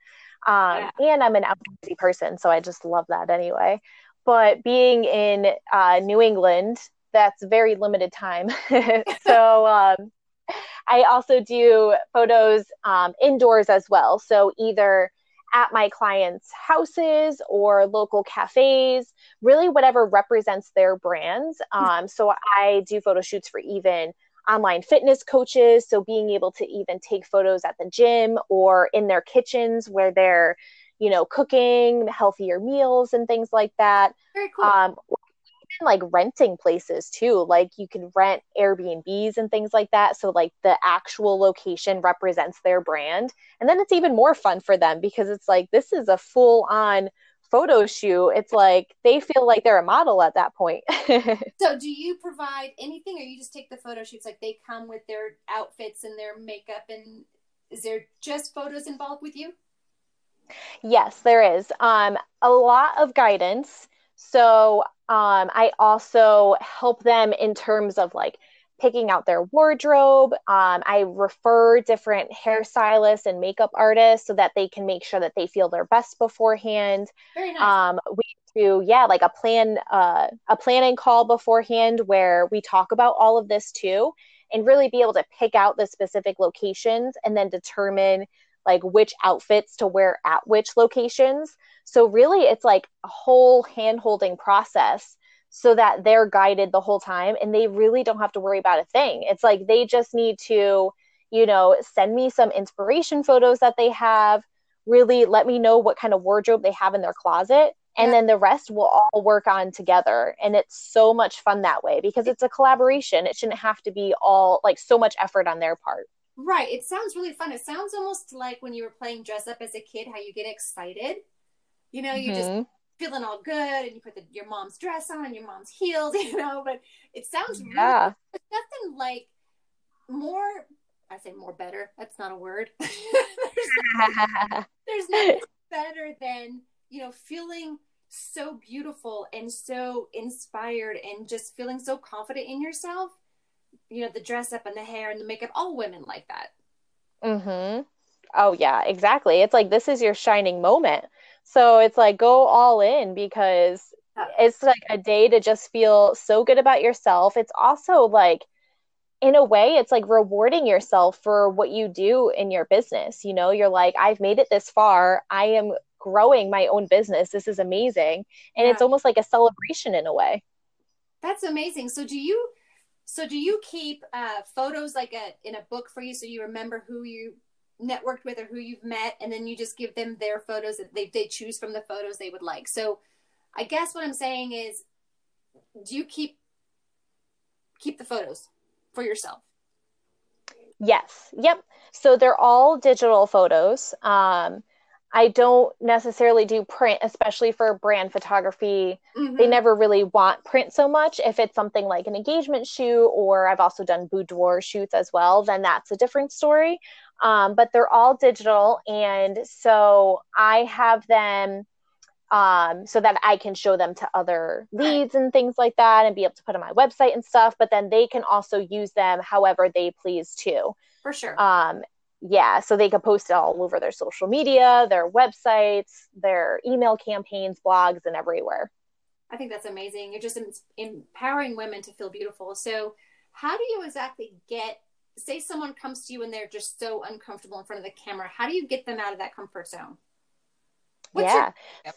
Um, And I'm an outdoorsy person, so I just love that anyway. But being in uh, New England, that's very limited time. so um, I also do photos um, indoors as well. So either at my clients' houses or local cafes, really whatever represents their brands. Um, so I do photo shoots for even online fitness coaches. So being able to even take photos at the gym or in their kitchens where they're, you know, cooking healthier meals and things like that. Very cool. Um, like renting places too. Like you can rent Airbnbs and things like that. So like the actual location represents their brand. And then it's even more fun for them because it's like this is a full on photo shoot. It's like they feel like they're a model at that point. so do you provide anything or you just take the photo shoots like they come with their outfits and their makeup and is there just photos involved with you? Yes, there is. Um, a lot of guidance. So um, I also help them in terms of like picking out their wardrobe. Um, I refer different hairstylists and makeup artists so that they can make sure that they feel their best beforehand. Very nice. Um, we do, yeah, like a plan, uh, a planning call beforehand where we talk about all of this too, and really be able to pick out the specific locations and then determine like which outfits to wear at which locations. So really it's like a whole hand holding process so that they're guided the whole time and they really don't have to worry about a thing. It's like they just need to, you know, send me some inspiration photos that they have, really let me know what kind of wardrobe they have in their closet and yeah. then the rest will all work on together and it's so much fun that way because it's a collaboration it shouldn't have to be all like so much effort on their part right it sounds really fun. It sounds almost like when you were playing dress up as a kid how you get excited. You know you mm-hmm. just feeling all good and you put the, your mom's dress on and your mom's heels you know but it sounds yeah. really, it's nothing like more i say more better that's not a word. There's, there's nothing better than you know feeling so beautiful and so inspired and just feeling so confident in yourself. You know, the dress up and the hair and the makeup, all women like that. Mhm. Oh yeah, exactly. It's like this is your shining moment. So it's like go all in because it's like a day to just feel so good about yourself. It's also like in a way it's like rewarding yourself for what you do in your business. You know, you're like I've made it this far. I am growing my own business. This is amazing. And yeah. it's almost like a celebration in a way. That's amazing. So do you so do you keep uh, photos like a in a book for you so you remember who you networked with or who you've met and then you just give them their photos that they, they choose from the photos they would like. So I guess what I'm saying is do you keep keep the photos for yourself? Yes. Yep. So they're all digital photos. Um, I don't necessarily do print, especially for brand photography. Mm-hmm. They never really want print so much. If it's something like an engagement shoot, or I've also done boudoir shoots as well, then that's a different story. Um, but they're all digital. And so I have them um, so that I can show them to other leads and things like that and be able to put on my website and stuff. But then they can also use them however they please too. For sure. Um, yeah, so they could post it all over their social media, their websites, their email campaigns, blogs, and everywhere. I think that's amazing. You're just empowering women to feel beautiful. So, how do you exactly get, say, someone comes to you and they're just so uncomfortable in front of the camera? How do you get them out of that comfort zone? What's yeah. Your-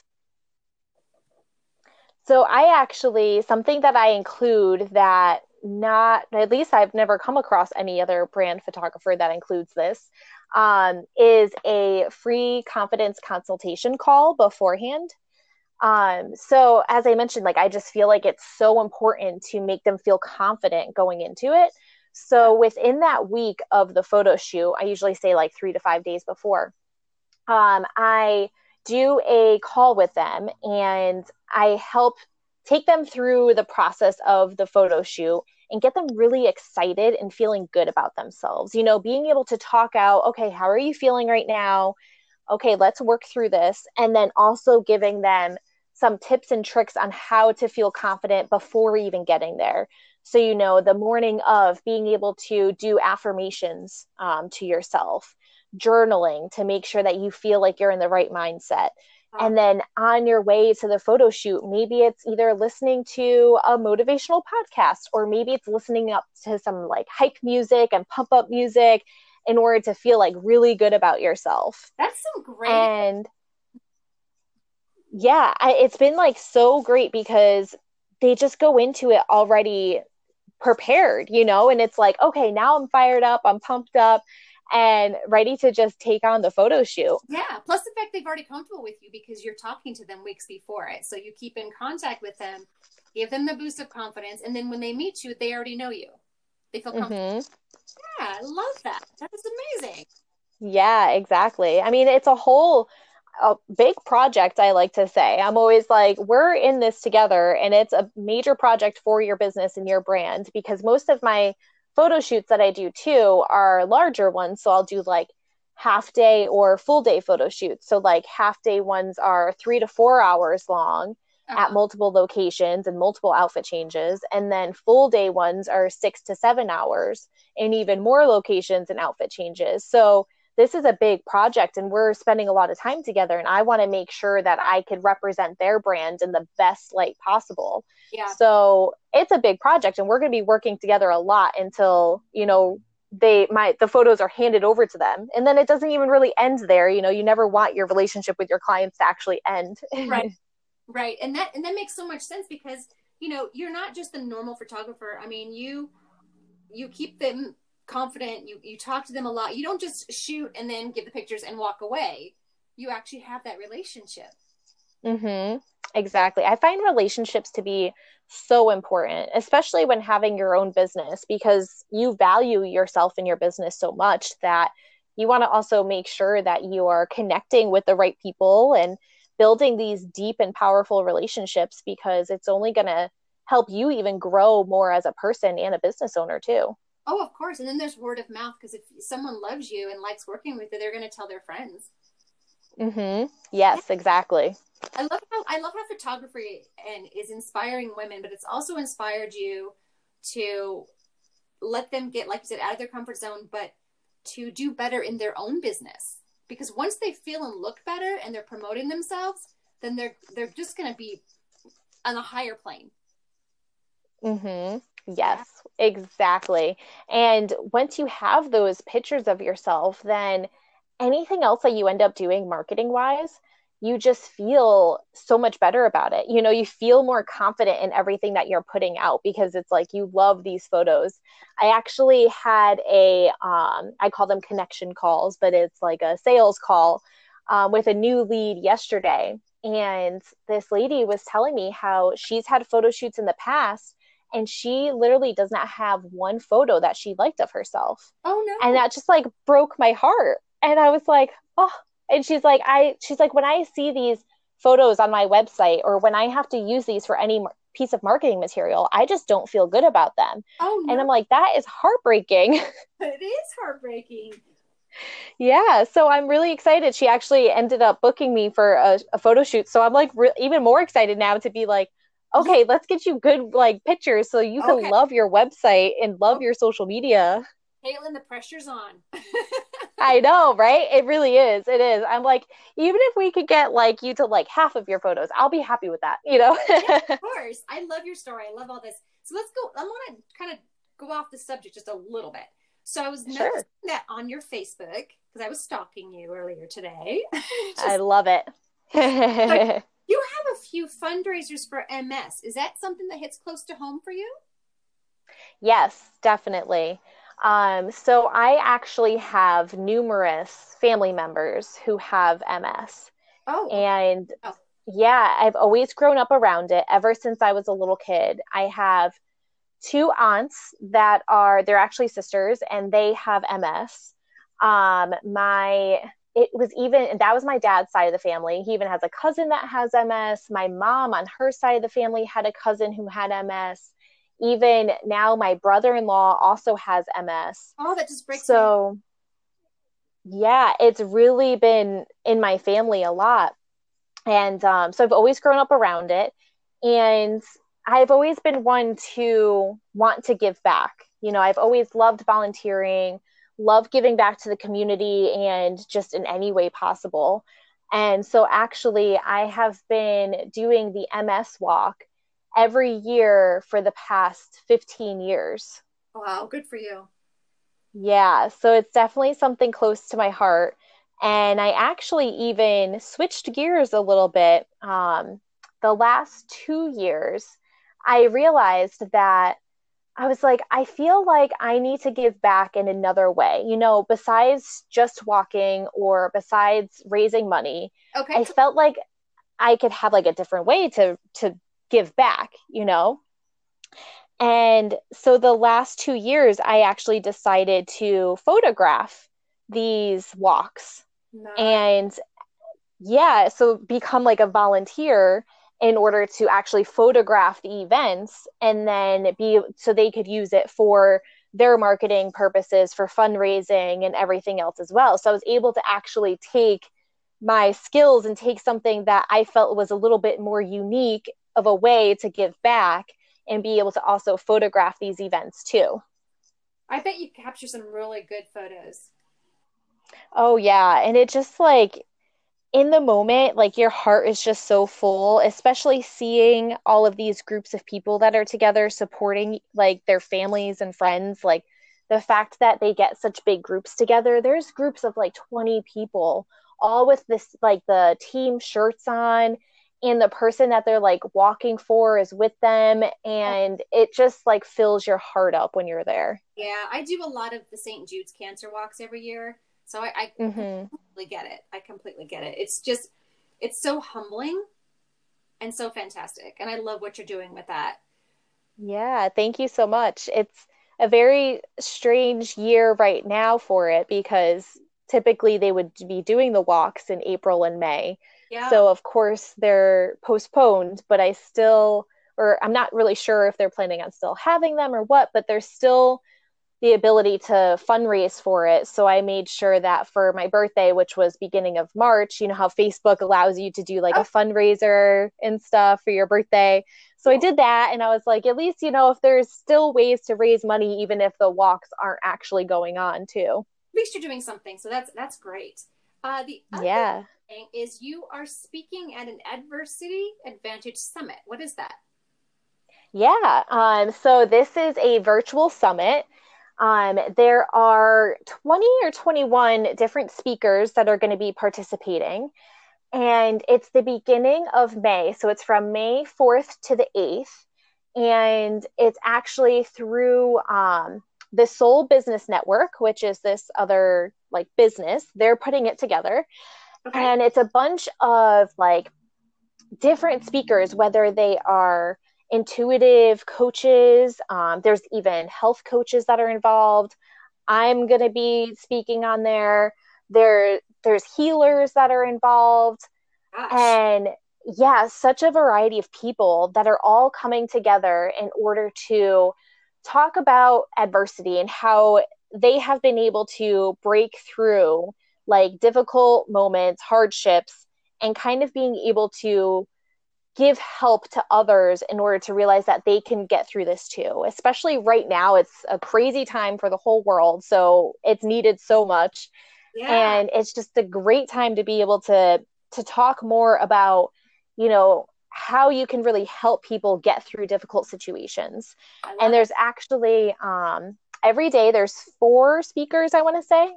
so, I actually, something that I include that not at least I've never come across any other brand photographer that includes this um, is a free confidence consultation call beforehand. Um, so as I mentioned, like I just feel like it's so important to make them feel confident going into it. So within that week of the photo shoot, I usually say like three to five days before, um, I do a call with them and I help take them through the process of the photo shoot and get them really excited and feeling good about themselves. You know, being able to talk out, okay, how are you feeling right now? Okay, let's work through this. And then also giving them some tips and tricks on how to feel confident before even getting there. So, you know, the morning of being able to do affirmations um, to yourself, journaling to make sure that you feel like you're in the right mindset, Uh-huh. and then on your way to the photo shoot, maybe it's either listening to a motivational podcast or maybe it's listening up to some like hype music and pump up music in order to feel like really good about yourself. That's some great. And yeah, I, it's been like so great because they just go into it already prepared, you know, and it's like, okay, now I'm fired up, I'm pumped up and ready to just take on the photo shoot. Yeah. Plus the fact they've already comfortable with you because you're talking to them weeks before it. So you keep in contact with them, give them the boost of confidence, and then when they meet you, they already know you. They feel comfortable. Mm-hmm. Yeah, I love that. That is amazing. Yeah, exactly. I mean, it's a whole a big project i like to say i'm always like we're in this together and it's a major project for your business and your brand because most of my photo shoots that I do too are larger ones. So I'll do like half day or full day photo shoots. So like half day ones are three to four hours long uh-huh. at multiple locations and multiple outfit changes. And then full day ones are six to seven hours in even more locations and outfit changes. So this is a big project and we're spending a lot of time together and i want to make sure that i could represent their brand in the best light possible. Yeah. So it's a big project and we're going to be working together a lot until you know they my the photos are handed over to them and then it doesn't even really end there you know you never want your relationship with your clients to actually end. Right. Right. And that and that makes so much sense because you know you're not just a normal photographer. I mean you you keep them confident you you talk to them a lot. You don't just shoot and then give the pictures and walk away. You actually have that relationship. Mhm exactly. I find relationships to be so important especially when having your own business because you value yourself and your business so much that you want to also make sure that you are connecting with the right people and building these deep and powerful relationships because it's only going to help you even grow more as a person and a business owner too Oh, of course. And then there's word of mouth because if someone loves you and likes working with you, they're going to tell their friends. Mhm. Yes, exactly. I love how I love how photography and is inspiring women, but it's also inspired you to let them get, like you said, out of their comfort zone, but to do better in their own business. Because once they feel and look better and they're promoting themselves, then they're they're just going to be on a higher plane. Mhm. Yes, exactly. And once you have those pictures of yourself, then anything else that you end up doing marketing wise, you just feel so much better about it. You know, you feel more confident in everything that you're putting out because it's like you love these photos. I actually had a, um, I call them connection calls, but it's like a sales call um, with a new lead yesterday. And this lady was telling me how she's had photo shoots in the past and she literally does not have one photo that she liked of herself. Oh no. And that just like broke my heart. And I was like, oh, and she's like, I, she's like, when I see these photos on my website or when I have to use these for any piece of marketing material, I just don't feel good about them. Oh no. And I'm like, that is heartbreaking. it is heartbreaking. yeah. So I'm really excited. She actually ended up booking me for a, a photo shoot. So I'm like re- even more excited now to be like, okay, let's get you good like pictures so you can Okay. love your website and love Okay. your social media. Kaitlyn, the pressure's on. I know, right? It really is. It is. I'm like, even if we could get like you to like half of your photos, I'll be happy with that, you know? of course. I love your story. I love all this. So let's go. I want to kind of go off the subject just a little bit. So I was Sure. noticing that on your Facebook because I was stalking you earlier today. Just- I love it. You have a few fundraisers for MS. Is that something that hits close to home for you? yes, definitely. Um, so I actually have numerous family members who have MS. Oh, And Oh. yeah, I've always grown up around it ever since I was a little kid. I have two aunts that are they're actually sisters and they have MS. Um my it was even and that was my dad's side of the family. He even has a cousin that has MS. My mom on her side of the family had a cousin who had MS. Even now my brother-in-law also has MS oh, that just breaks. so yeah it's really been in my family a lot and um, so i've always grown up around it and i've always been one to want to give back you know i've always loved volunteering love giving back to the community and just in any way possible and so actually i have been doing the ms walk every year for the past 15 years wow, good for you. yeah, so it's definitely something close to my heart. And I actually even switched gears a little bit. Um, the last two years, I realized that I was like, I feel like I need to give back in another way, you know, besides just walking or besides raising money. Okay, I felt like I could have like a different way to to give back, you know. And so the last 2 years I actually decided to photograph these walks Nice. and yeah, so become like a volunteer in order to actually photograph the events and then be so they could use it for their marketing purposes for fundraising and everything else as well. So I was able to actually take my skills and take something that I felt was a little bit more unique of a way to give back and be able to also photograph these events too. I bet you capture some really good photos. Oh yeah, and it just like in the moment, like your heart is just so full, especially seeing all of these groups of people that are together supporting like their families and friends. Like the fact that they get such big groups together, there's groups of like 20 people all with this like the team shirts on and the person that they're like walking for is with them and it just like fills your heart up when you're there yeah i do a lot of the st jude's cancer walks every year so i, I mm-hmm. completely get it. I completely get it. It's just it's so humbling and so fantastic. And i love what you're doing with that. Yeah thank you so much. It's a very strange year right now for it because typically they would be doing the walks in april and may. Yeah. So of course they're postponed, but I still or I'm not really sure if they're planning on still having them or what, but they're still the ability to fundraise for it. So I made sure that for my birthday, which was beginning of March, you know how Facebook allows you to do like oh. a fundraiser and stuff for your birthday. So I did that and I was like, at least, you know, if there's still ways to raise money, even if the walks aren't actually going on too. At least you're doing something. So that's that's great. Uh, the yeah is you are speaking at an adversity advantage summit. What is that? Yeah, um, so this is a virtual summit. Um, there are 20 or 21 different speakers that are going to be participating. And it's the beginning of May. So it's from May 4th to the 8th. And it's actually through um, the Soul Business Network, which is this other like business. They're putting it together. Okay. And it's a bunch of like different speakers, whether they are intuitive coaches, um, there's even health coaches that are involved. I'm going to be speaking on there. There, there's healers that are involved, Gosh. and yeah, such a variety of people that are all coming together in order to talk about adversity and how they have been able to break through like difficult moments, hardships, and kind of being able to give help to others in order to realize that they can get through this too. Especially right now, it's a crazy time for the whole world. So it's needed so much. Yeah. And it's just a great time to be able to to talk more about, you know, how you can really help people get through difficult situations. And there's it. actually um every day there's four speakers I want to say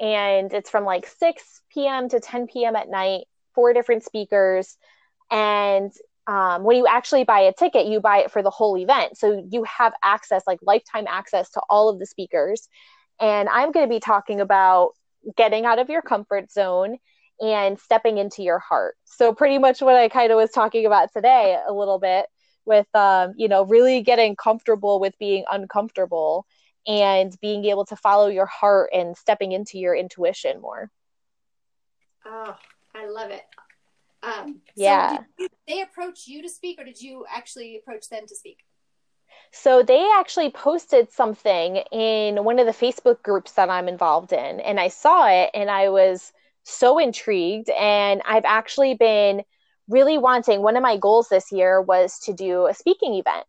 and it's from like 6 p.m. to 10 p.m. at night, four different speakers. And um, when you actually buy a ticket, you buy it for the whole event. So you have access, like lifetime access to all of the speakers. And I'm going to be talking about getting out of your comfort zone and stepping into your heart. So, pretty much what I kind of was talking about today a little bit with, um, you know, really getting comfortable with being uncomfortable and being able to follow your heart and stepping into your intuition more. Oh, I love it. Um, yeah. So you, they approach you to speak, or did you actually approach them to speak? So they actually posted something in one of the Facebook groups that I'm involved in, and I saw it, and I was so intrigued. And I've actually been really wanting. One of my goals this year was to do a speaking event.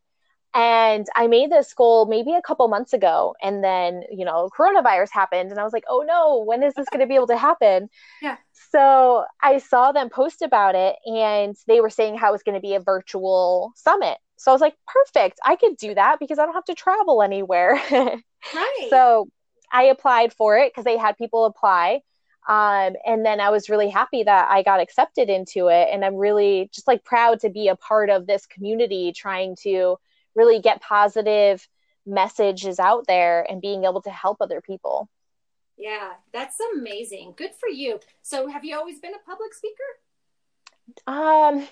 And I made this goal maybe a couple months ago. And then, you know, coronavirus happened. And I was like, oh no, when is this going to be able to happen? Yeah. So I saw them post about it and they were saying how it was going to be a virtual summit. So I was like, perfect. I could do that because I don't have to travel anywhere. right. So I applied for it because they had people apply. Um, and then I was really happy that I got accepted into it. And I'm really just like proud to be a part of this community trying to really get positive messages out there and being able to help other people. Yeah, that's amazing. Good for you. So, have you always been a public speaker? Um,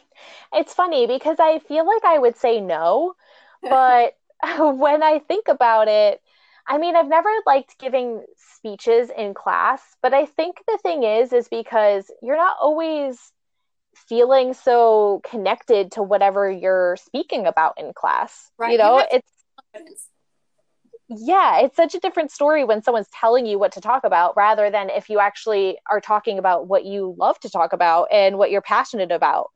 it's funny because I feel like I would say no, but when I think about it, I mean, I've never liked giving speeches in class, but I think the thing is is because you're not always feeling so connected to whatever you're speaking about in class. Right. You know, you it's confidence. yeah, it's such a different story when someone's telling you what to talk about rather than if you actually are talking about what you love to talk about and what you're passionate about.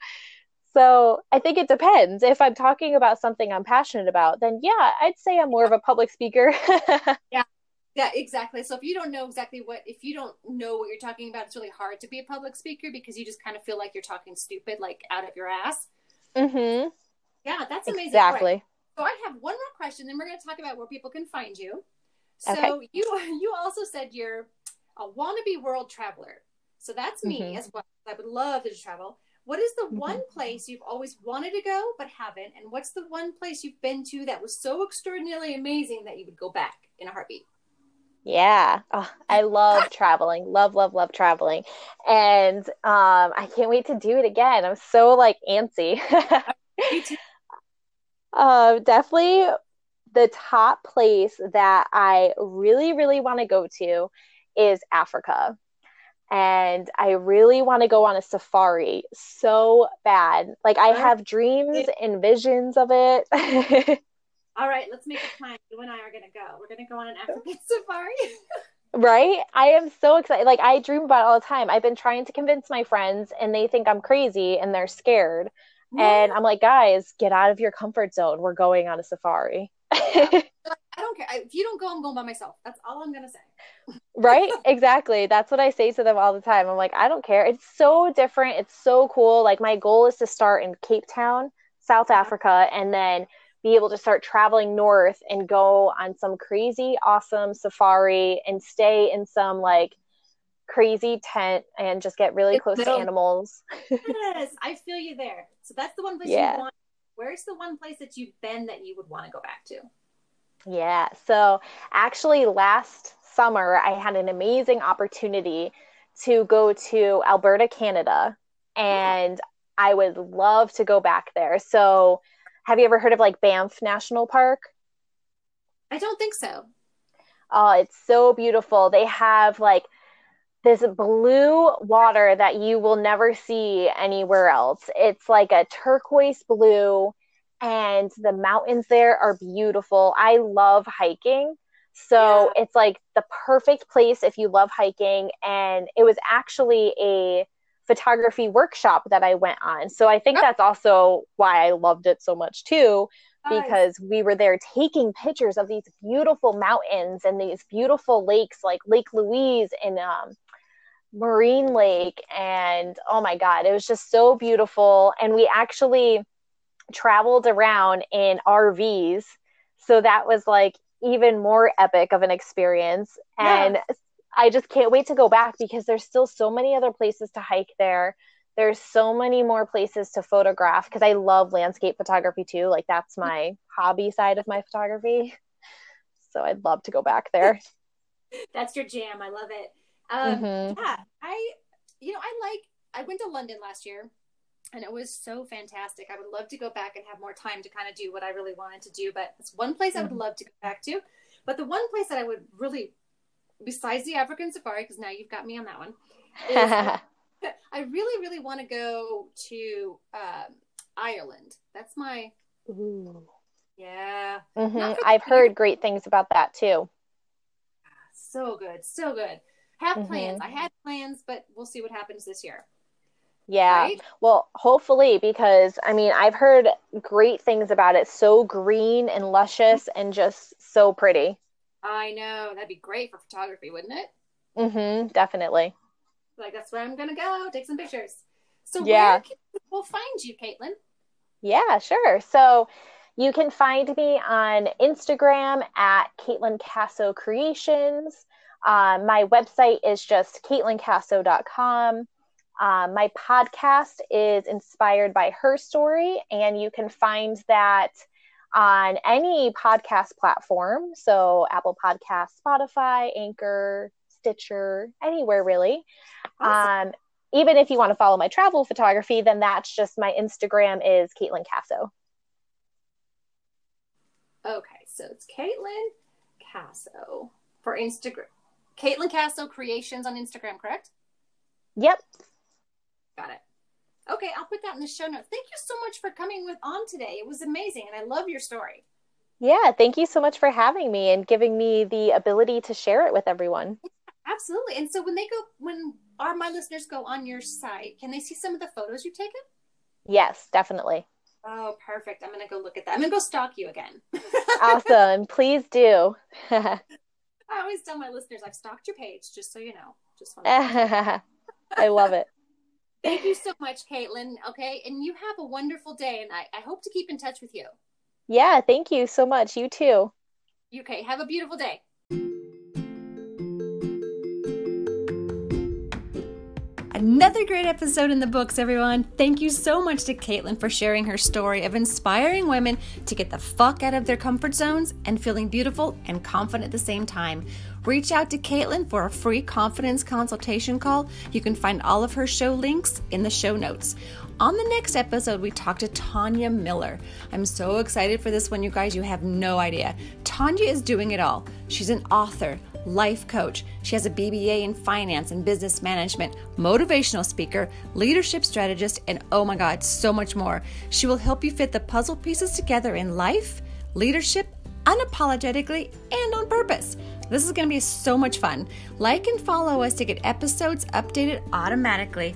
So I think it depends. If I'm talking about something I'm passionate about, then yeah, I'd say I'm more of a public speaker. yeah, yeah, exactly. So if you don't know exactly what, if you don't know what you're talking about, it's really hard to be a public speaker because you just kind of feel like you're talking stupid, like out of your ass. Mm-hmm. Yeah, that's amazing. Exactly. Right. So I have one more question, then we're going to talk about where people can find you. So okay. you you also said you're a wannabe world traveler. So that's me mm-hmm. as well. I would love to travel. What is the mm-hmm. one place you've always wanted to go but haven't? And what's the one place you've been to that was so extraordinarily amazing that you would go back in a heartbeat? Yeah, oh, I love traveling. Love, love, love traveling, and um, I can't wait to do it again. I'm so like antsy. uh, definitely the top place that I really, really want to go to is Africa. And I really want to go on a safari so bad. Like, I have dreams and visions of it. All right, let's make a plan. You and I are going to go. We're going to go on an African safari. right? I am so excited. Like, I dream about it all the time. I've been trying to convince my friends, and they think I'm crazy and they're scared. And I'm like, guys, get out of your comfort zone. We're going on a safari. I don't care. If you don't go, I'm going by myself. That's all I'm going to say. right? Exactly. That's what I say to them all the time. I'm like, I don't care. It's so different. It's so cool. Like, my goal is to start in Cape Town, South Africa, and then be able to start traveling north and go on some crazy, awesome safari and stay in some like crazy tent and just get really it's close to animals. yes, I feel you there. So that's the one place yeah. you want where's the one place that you've been that you would want to go back to? Yeah. So actually, last summer, I had an amazing opportunity to go to Alberta, Canada, and I would love to go back there. So, have you ever heard of like Banff National Park? I don't think so. Oh, it's so beautiful. They have like this blue water that you will never see anywhere else. It's like a turquoise blue, and the mountains there are beautiful. I love hiking. So yeah. it's like the perfect place if you love hiking. And it was actually a photography workshop that I went on. So I think oh. that's also why I loved it so much too, because we were there taking pictures of these beautiful mountains and these beautiful lakes like Lake Louise and um, Maligne Lake. And oh my God, it was just so beautiful. And we actually traveled around in RVs. So that was like even more epic of an experience. Yeah. And I just can't wait to go back because there's still so many other places to hike there. There's so many more places to photograph because I love landscape photography too. Like that's my hobby side of my photography. So I'd love to go back there. that's your jam. I love it. Um, mm-hmm. Yeah, I, you know, I like. I went to London last year, and it was so fantastic. I would love to go back and have more time to kind of do what I really wanted to do. But it's one place mm-hmm. I would mm-hmm. love to go back to. But the one place that I would really, besides the African safari, because now you've got me on that one, is, I really, really want to go to um, Ireland. That's my. Ooh. Yeah. Mm-hmm. I've heard great things about that too. So good, so good have mm-hmm. plans. I had plans, but we'll see what happens this year. Yeah. Right? Well, hopefully, because I mean, I've heard great things about it. So green and luscious and just so pretty. I know. That'd be great for photography, wouldn't it? Mm hmm. Definitely. Like, that's where I'm to go. Take some pictures. So, yeah. where can people find you, Kaitlyn? Yeah, sure. So, you can find me on Instagram at Kaitlyn Casso Creations. Um, my website is just KaitlynCasso.com. Um, my podcast is Inspired by HERstory, and you can find that on any podcast platform. So, Apple Podcast, Spotify, Anchor, Stitcher, anywhere really. Awesome. Um, even if you want to follow my travel photography, then that's just my Instagram is Kaitlyn Casso. Okay, so it's Kaitlyn Casso for Instagram. Kaitlyn Casso Creations on Instagram, correct? Yep. Got it. Okay, I'll put that in the show notes. Thank you so much for coming with on today. It was amazing, and I love your story. Yeah, thank you so much for having me and giving me the ability to share it with everyone. Absolutely. And so when they go, when are my listeners go on your site, can they see some of the photos you've taken? Yes, definitely. Oh, perfect. I'm gonna go look at that. I'm gonna go stalk you again. awesome. Please do. I always tell my listeners I've stalked your page, just so you know. Just I love it. Thank you so much, Kaitlyn. Okay, and you have a wonderful day, and I, I hope to keep in touch with you. Yeah, thank you so much. You too. Okay, have a beautiful day. Another great episode in the books, everyone. Thank you so much to Kaitlyn for sharing her story of inspiring women to get the fuck out of their comfort zones and feeling beautiful and confident at the same time. Reach out to Kaitlyn for a free confidence consultation call. You can find all of her show links in the show notes. On the next episode, we talk to Tanya Miller. I'm so excited for this one, you guys. You have no idea. Tanya is doing it all. She's an author, life coach. She has a BBA in finance and business management, motivational speaker, leadership strategist, and oh my God, so much more. She will help you fit the puzzle pieces together in life, leadership, unapologetically, and on purpose. This is going to be so much fun. Like and follow us to get episodes updated automatically.